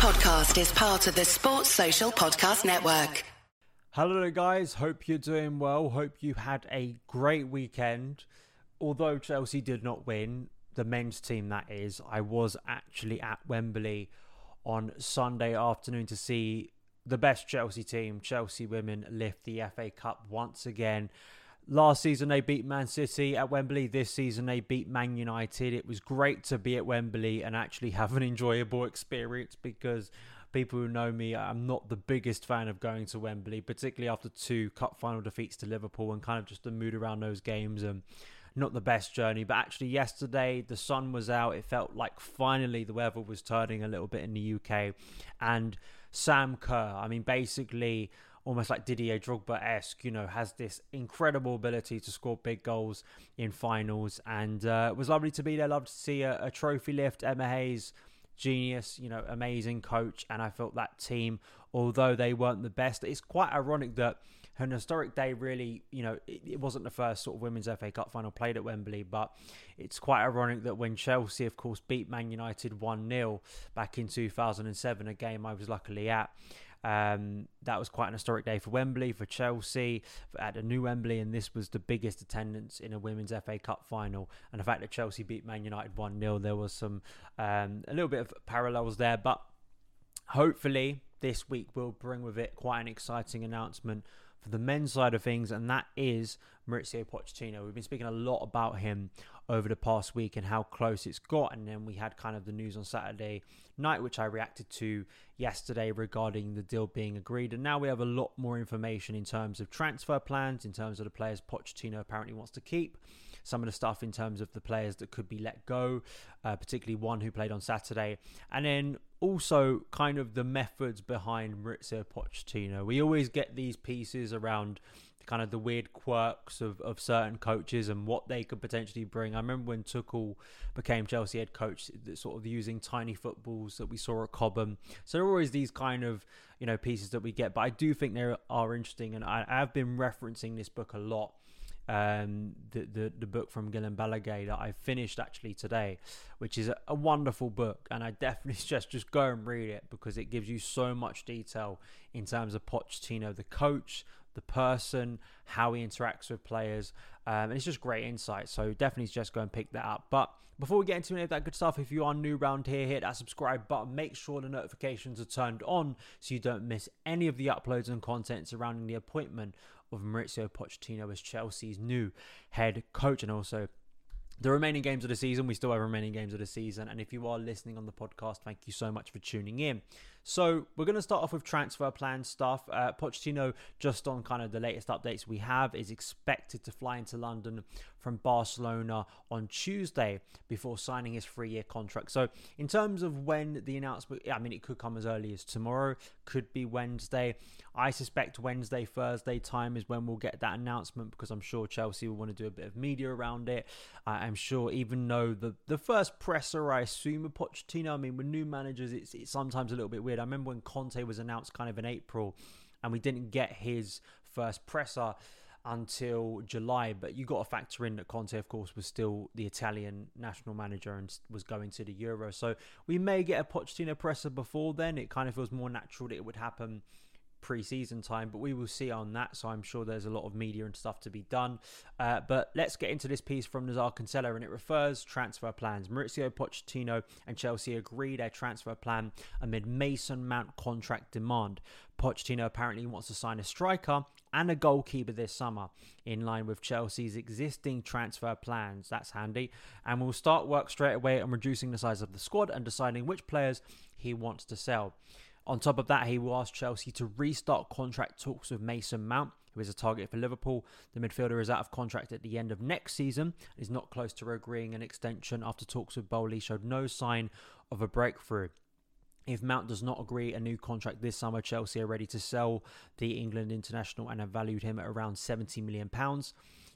podcast is part of the Sports Social Podcast Network. Hello, guys. Hope you're doing well. Hope you had a great weekend. Although Chelsea did not win, the men's team that is, I was actually at Wembley on Sunday afternoon to see the best Chelsea team, Chelsea women, lift the FA Cup once again. Last season they beat Man City at Wembley. This season they beat Man United. It was great to be at Wembley and actually have an enjoyable experience because people who know me, I'm not the biggest fan of going to Wembley, particularly after two cup final defeats to Liverpool and kind of just the mood around those games and not the best journey. But actually, yesterday the sun was out. It felt like finally the weather was turning a little bit in the UK. And Sam Kerr, I mean, basically almost like Didier Drogba esque, you know, has this incredible ability to score big goals in finals. And uh, it was lovely to be there. Loved to see a, a trophy lift. Emma Hayes, genius, you know, amazing coach. And I felt that team, although they weren't the best, it's quite ironic that an historic day really you know it, it, wasn't the first sort of women's FA Cup final played at Wembley but it's quite ironic that when Chelsea of course beat Man United 1-0 back in 2007 a game I was luckily at um, that was quite an historic day for Wembley, for Chelsea, at the new Wembley, and this was the biggest attendance in a women's FA Cup final. And the fact that Chelsea beat Man United 1 0, there was some, um, a little bit of parallels there. But hopefully, this week will bring with it quite an exciting announcement for the men's side of things, and that is Mauricio Pochettino. We've been speaking a lot about him over the past week and how close it's got, and then we had kind of the news on Saturday night, which I reacted to yesterday regarding the deal being agreed, and now we have a lot more information in terms of transfer plans, in terms of the players Pochettino apparently wants to keep some of the stuff in terms of the players that could be let go, uh, particularly one who played on Saturday, and then also kind of the methods behind Mauricio Pochettino. We always get these pieces around kind of the weird quirks of, of certain coaches and what they could potentially bring. I remember when Tuchel became Chelsea head coach, sort of using tiny footballs that we saw at Cobham. So there are always these kind of you know pieces that we get, but I do think they are interesting, and I, have been referencing this book a lot um, the, the, the book from Guillem Balagué that I finished actually today, which is a, a, wonderful book, and I definitely suggest just go and read it because it gives you so much detail in terms of Pochettino, the coach, the person, how he interacts with players, um, and it's just great insight. So definitely just go and pick that up. But before we get into any of that good stuff, if you are new around here, hit that subscribe button. Make sure the notifications are turned on so you don't miss any of the uploads and content surrounding the appointment of Mauricio Pochettino as Chelsea's new head coach and also the remaining games of the season. We still have remaining games of the season. And if you are listening on the podcast, thank you so much for tuning in. So we're going to start off with transfer plan stuff. Uh, Pochettino, just on kind of the latest updates we have, is expected to fly into London from Barcelona on Tuesday before signing his three-year contract. So in terms of when the announcement, I mean, it could come as early as tomorrow, could be Wednesday. I suspect Wednesday, Thursday time is when we'll get that announcement because I'm sure Chelsea will want to do a bit of media around it. I'm sure, even though the the first presser, I assume, of Pochettino. I mean, with new managers, it's, it's sometimes a little bit weird. I remember when Conte was announced kind of in April, and we didn't get his first presser until July. But you got to factor in that Conte, of course, was still the Italian national manager and was going to the Euro. So we may get a Pochettino presser before then. It kind of feels more natural that it would happen pre-season time but we will see on that so i'm sure there's a lot of media and stuff to be done. Uh, but let's get into this piece from Nizaar Kinsella and it refers transfer plans. Mauricio Pochettino and Chelsea agree their transfer plan amid Mason Mount contract demand. Pochettino apparently wants to sign a striker and a goalkeeper this summer in line with Chelsea's existing transfer plans. That's handy. And will start work straight away on reducing the size of the squad and deciding which players he wants to sell on top of that, he will ask Chelsea to restart contract talks with Mason Mount, who is a target for Liverpool. The midfielder is out of contract at the end of next season, is not close to agreeing an extension after talks with Boehly showed no sign of a breakthrough. If Mount does not agree a new contract this summer, Chelsea are ready to sell the England international and have valued him at around £70 million.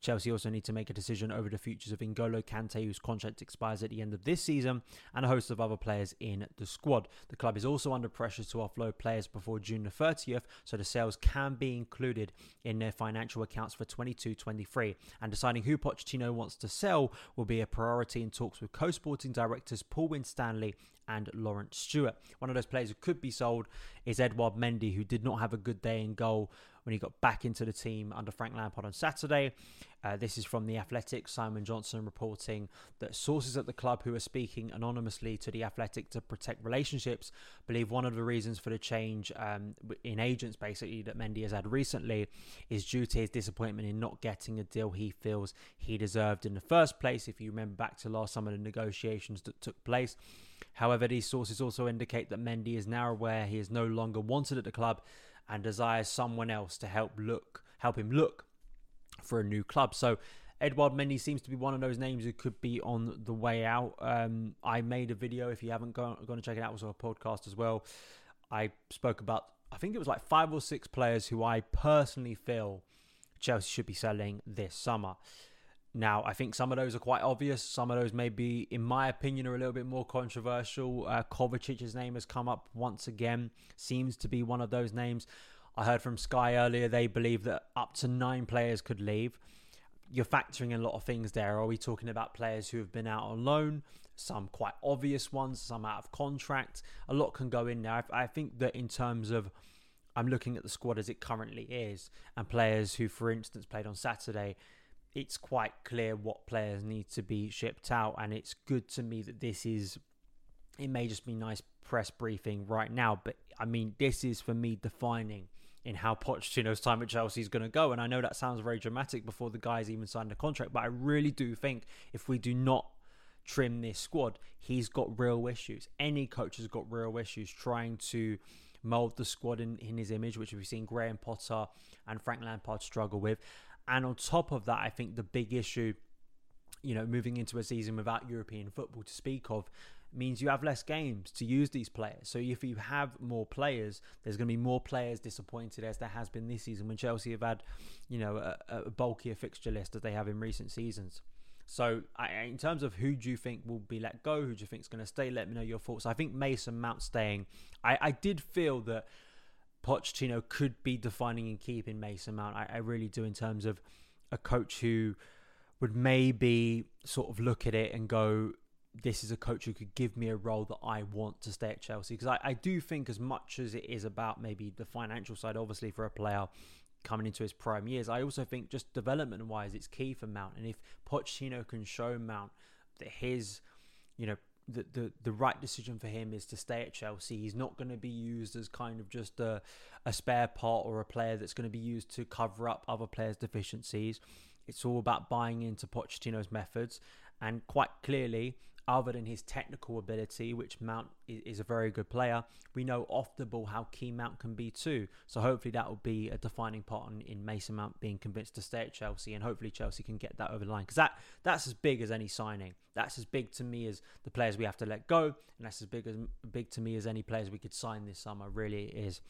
Chelsea also need to make a decision over the futures of N'Golo Kante, whose contract expires at the end of this season, and a host of other players in the squad. The club is also under pressure to offload players before June the 30th, so the sales can be included in their financial accounts for 22 23. And deciding who Pochettino wants to sell will be a priority in talks with co sporting directors Paul Winstanley and Laurence Stewart. One of those players who could be sold is Edouard Mendy, who did not have a good day in goal when he got back into the team under Frank Lampard on Saturday. Uh, this is from The Athletic. Simon Johnson reporting that sources at the club who are speaking anonymously to The Athletic to protect relationships believe one of the reasons for the change um, in agents, basically, that Mendy has had recently is due to his disappointment in not getting a deal he feels he deserved in the first place. If you remember back to last summer, the negotiations that took place. However, these sources also indicate that Mendy is now aware he is no longer wanted at the club and desires someone else to help look help him look for a new club. So Edouard Mendy seems to be one of those names who could be on the way out. Um, I made a video if you haven't gone, gone to check it out, it was a podcast as well. I spoke about I think it was like five or six players who I personally feel Chelsea should be selling this summer. Now, I think some of those are quite obvious. Some of those, maybe, in my opinion, are a little bit more controversial. Uh, Kovacic's name has come up once again. Seems to be one of those names. I heard from Sky earlier, they believe that up to nine players could leave. You're factoring in a lot of things there. Are we talking about players who have been out on loan? Some quite obvious ones, some out of contract. A lot can go in there. I think that in terms of I'm looking at the squad as it currently is, and players who, for instance, played on Saturday it's quite clear what players need to be shipped out, and it's good to me that this is. It may just be nice press briefing right now, but I mean, this is for me defining in how Pochettino's time at Chelsea is going to go. And I know that sounds very dramatic before the guys even signed a contract, but I really do think if we do not trim this squad, he's got real issues. Any coach has got real issues trying to mold the squad in, in his image, which we've seen Graham Potter and Frank Lampard struggle with. And on top of that, I think the big issue, you know, moving into a season without European football to speak of, means you have less games to use these players. So if you have more players, there's going to be more players disappointed as there has been this season when Chelsea have had, you know, a, a bulkier fixture list as they have in recent seasons. So, I, in terms of who do you think will be let go, who do you think is going to stay, let me know your thoughts. I think Mason Mount staying. I, I did feel that Pochettino could be defining and keeping Mason Mount. I, I really do in terms of a coach who would maybe sort of look at it and go, this is a coach who could give me a role that I want to stay at Chelsea. Because I, I, do think, as much as it is about maybe the financial side, obviously, for a player coming into his prime years, I also think just development wise, it's key for Mount. And if Pochettino can show Mount that his, you know, the, the, the right decision for him is to stay at Chelsea. He's not going to be used as kind of just a, a spare part or a player that's going to be used to cover up other players' deficiencies. It's all about buying into Pochettino's methods. And quite clearly, other than his technical ability, which Mount is a very good player, we know off the ball how key Mount can be too. So hopefully that will be a defining part in, Mason Mount being convinced to stay at Chelsea, and hopefully Chelsea can get that over the line because that that's as big as any signing. That's as big to me as the players we have to let go, and that's as big as big to me as any players we could sign this summer. Really is.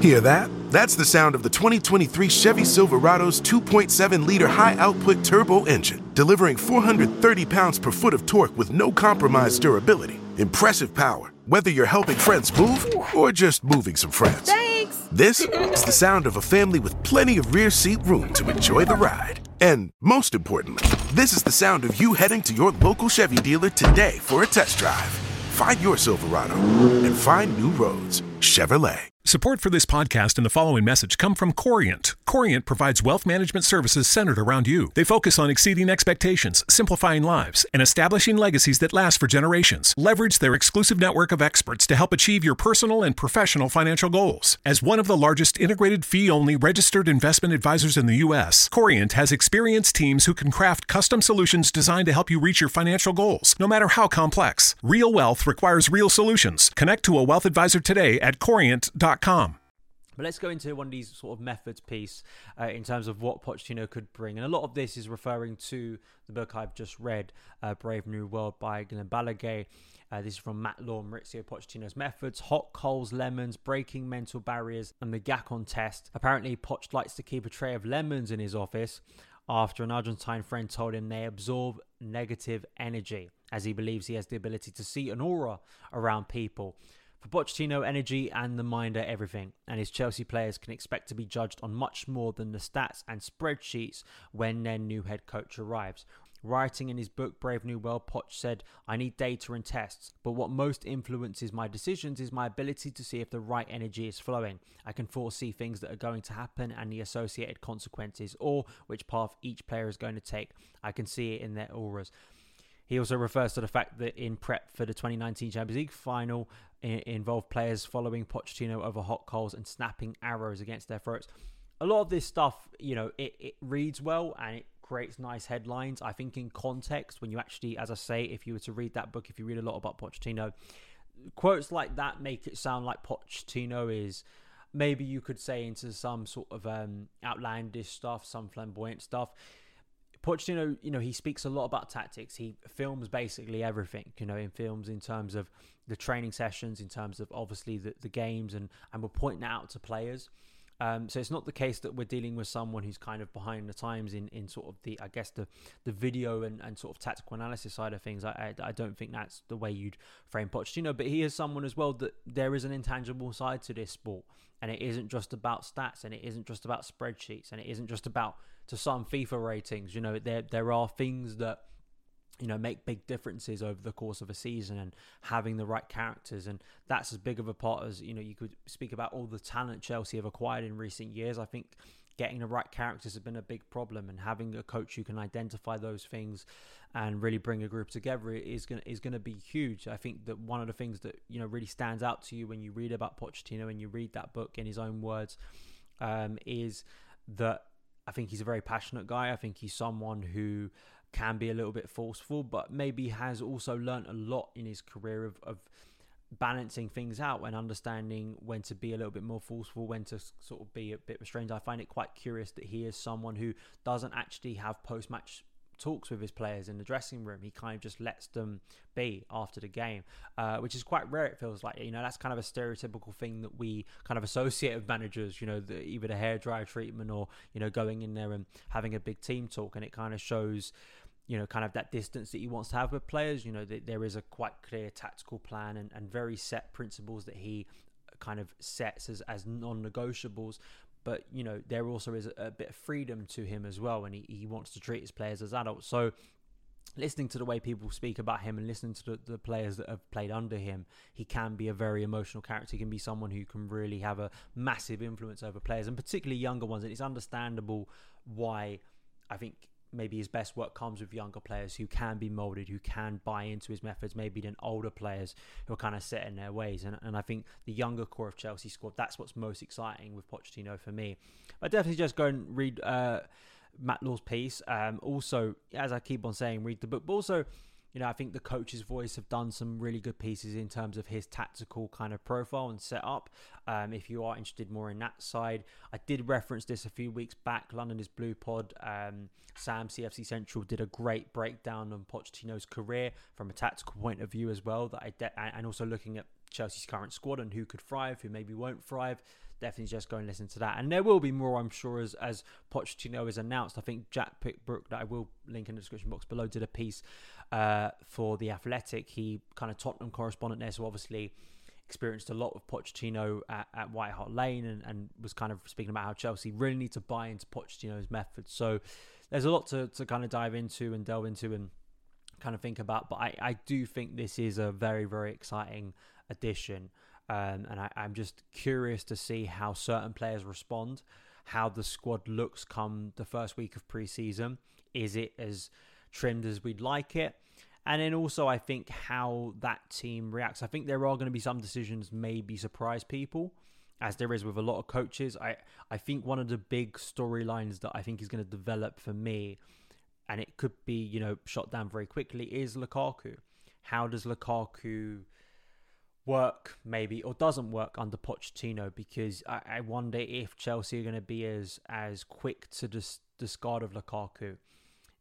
Hear that? That's the sound of the 2023 Chevy Silverado's 2.7 liter high output turbo engine, delivering 430 pounds per foot of torque with no compromised durability. Impressive power, whether you're helping friends move or just moving some friends. Thanks! This is the sound of a family with plenty of rear seat room to enjoy the ride. And most importantly, this is the sound of you heading to your local Chevy dealer today for a test drive. Find your Silverado and find new roads. Chevrolet. Support for this podcast and the following message come from Corient. Corient provides wealth management services centered around you. They focus on exceeding expectations, simplifying lives, and establishing legacies that last for generations. Leverage their exclusive network of experts to help achieve your personal and professional financial goals. As one of the largest integrated fee-only registered investment advisors in the U.S., Corient has experienced teams who can craft custom solutions designed to help you reach your financial goals, no matter how complex. Real wealth requires real solutions. Connect to a wealth advisor today at corient.com. But let's go into one of these sort of methods piece uh, in terms of what Pochettino could bring. And a lot of this is referring to the book I've just read, uh, Brave New World by Guillem Balagué. Uh, this is from Matt Law, Mauricio Pochettino's methods, hot coals, lemons, breaking mental barriers, and the Gacon test. Apparently, Poch likes to keep a tray of lemons in his office after an Argentine friend told him they absorb negative energy, as he believes he has the ability to see an aura around people. For Pochettino, energy and the mind are everything, and his Chelsea players can expect to be judged on much more than the stats and spreadsheets when their new head coach arrives. Writing in his book Brave New World, Poch said, I need data and tests, but what most influences my decisions is my ability to see if the right energy is flowing. I can foresee things that are going to happen and the associated consequences, or which path each player is going to take. I can see it in their auras. He also refers to the fact that in prep for the 2019 Champions League final, it involved players following Pochettino over hot coals and snapping arrows against their throats. A lot of this stuff, you know, it, it reads well and it creates nice headlines. I think in context, when you actually, as I say, if you were to read that book, if you read a lot about Pochettino, quotes like that make it sound like Pochettino is maybe you could say into some sort of um, outlandish stuff, some flamboyant stuff. Pochettino, you know, he speaks a lot about tactics. He films basically everything, you know, in films in terms of the training sessions, in terms of obviously the, the games, and and we're pointing out to players. Um, so it's not the case that we're dealing with someone who's kind of behind the times in, in sort of the I guess the the video and, and sort of tactical analysis side of things. I, I, I don't think that's the way you'd frame Pochettino, but he is someone as well that there is an intangible side to this sport, and it isn't just about stats, and it isn't just about spreadsheets, and it isn't just about to some FIFA ratings. You know, there there are things that you know make big differences over the course of a season and having the right characters. And that's as big of a part as you know you could speak about all the talent Chelsea have acquired in recent years. I think getting the right characters has been a big problem and having a coach who can identify those things and really bring a group together is going is going to be huge. I think that one of the things that you know really stands out to you when you read about Pochettino and you read that book in his own words um, is that I think he's a very passionate guy. I think he's someone who can be a little bit forceful, but maybe has also learned a lot in his career of, of balancing things out and understanding when to be a little bit more forceful, when to sort of be a bit restrained. I find it quite curious that he is someone who doesn't actually have post match talks with his players in the dressing room. He kind of just lets them be after the game, uh, which is quite rare. It feels like you know that's kind of a stereotypical thing that we kind of associate with managers. You know, the, either the hair dryer treatment or you know going in there and having a big team talk, and it kind of shows you know, kind of that distance that he wants to have with players. You know, there is a quite clear tactical plan and, and very set principles that he kind of sets as, as non-negotiables. But, you know, there also is a, bit of freedom to him as well. And he, he wants to treat his players as adults. So listening to the way people speak about him and listening to the, the, players that have played under him, he can be a very emotional character. He can be someone who can really have a massive influence over players and particularly younger ones. And it's understandable why I think maybe his best work comes with younger players who can be molded, who can buy into his methods, maybe than older players who are kind of set in their ways. And, and I think the younger core of Chelsea squad, that's what's most exciting with Pochettino for me. I definitely just go and read uh, Matt Law's piece. Um, also, as I keep on saying, read the book, but also you know, I think the coach's voice have done some really good pieces in terms of his tactical kind of profile and setup. Um, if you are interested more in that side, I did reference this a few weeks back. London is Blue Pod. Um, Sam CFC Central did a great breakdown on Pochettino's career from a tactical point of view as well. That I de- and also looking at Chelsea's current squad and who could thrive, who maybe won't thrive definitely just go and listen to that. And there will be more, I'm sure, as as Pochettino is announced. I think Jack Pitt-Brooke, that I will link in the description box below, did a piece uh, for the Athletic. He kind of Tottenham correspondent there, so obviously experienced a lot of Pochettino at, at White Hart Lane and, and was kind of speaking about how Chelsea really need to buy into Pochettino's methods. So there's a lot to, to kind of dive into and delve into and kind of think about. But I, I do think this is a very, very exciting addition. Um, and I, I'm just curious to see how certain players respond, how the squad looks come the first week of preseason. Is it as trimmed as we'd like it? And then also, I think how that team reacts. I think there are going to be some decisions maybe surprise people, as there is with a lot of coaches. I, I think one of the big storylines that I think is going to develop for me, and it could be, you know, shot down very quickly, is Lukaku. How does Lukaku work maybe or doesn't work under Pochettino because I, I wonder if Chelsea are going to be as as quick to dis- discard of Lukaku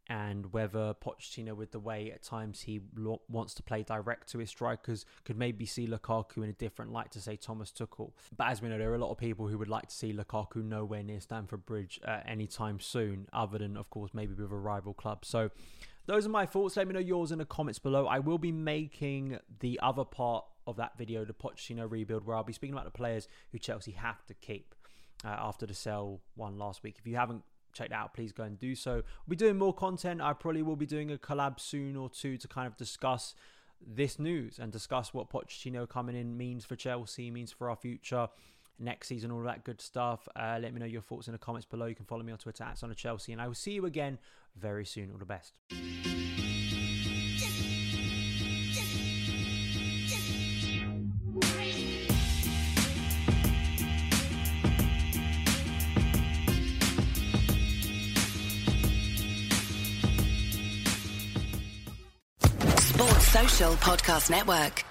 and whether Pochettino with the way at times he lo- wants to play direct to his strikers could maybe see Lukaku in a different light to say Thomas Tuchel. But as we know there are a lot of people who would like to see Lukaku nowhere near Stamford Bridge uh, anytime soon other than of course maybe with a rival club. So those are my thoughts. Let me know yours in the comments below. I will be making the other part of that video, the Pochettino rebuild, where I'll be speaking about the players who Chelsea have to keep uh, after the sell one last week. If you haven't checked out, please go and do so. We'll be doing more content. I probably will be doing a collab soon or two to kind of discuss this news and discuss what Pochettino coming in means for Chelsea, means for our future next season, all that good stuff. Uh, let me know your thoughts in the comments below. You can follow me on Twitter at Son of Chelsea, and I will see you again very soon. All the best. Podcast Network.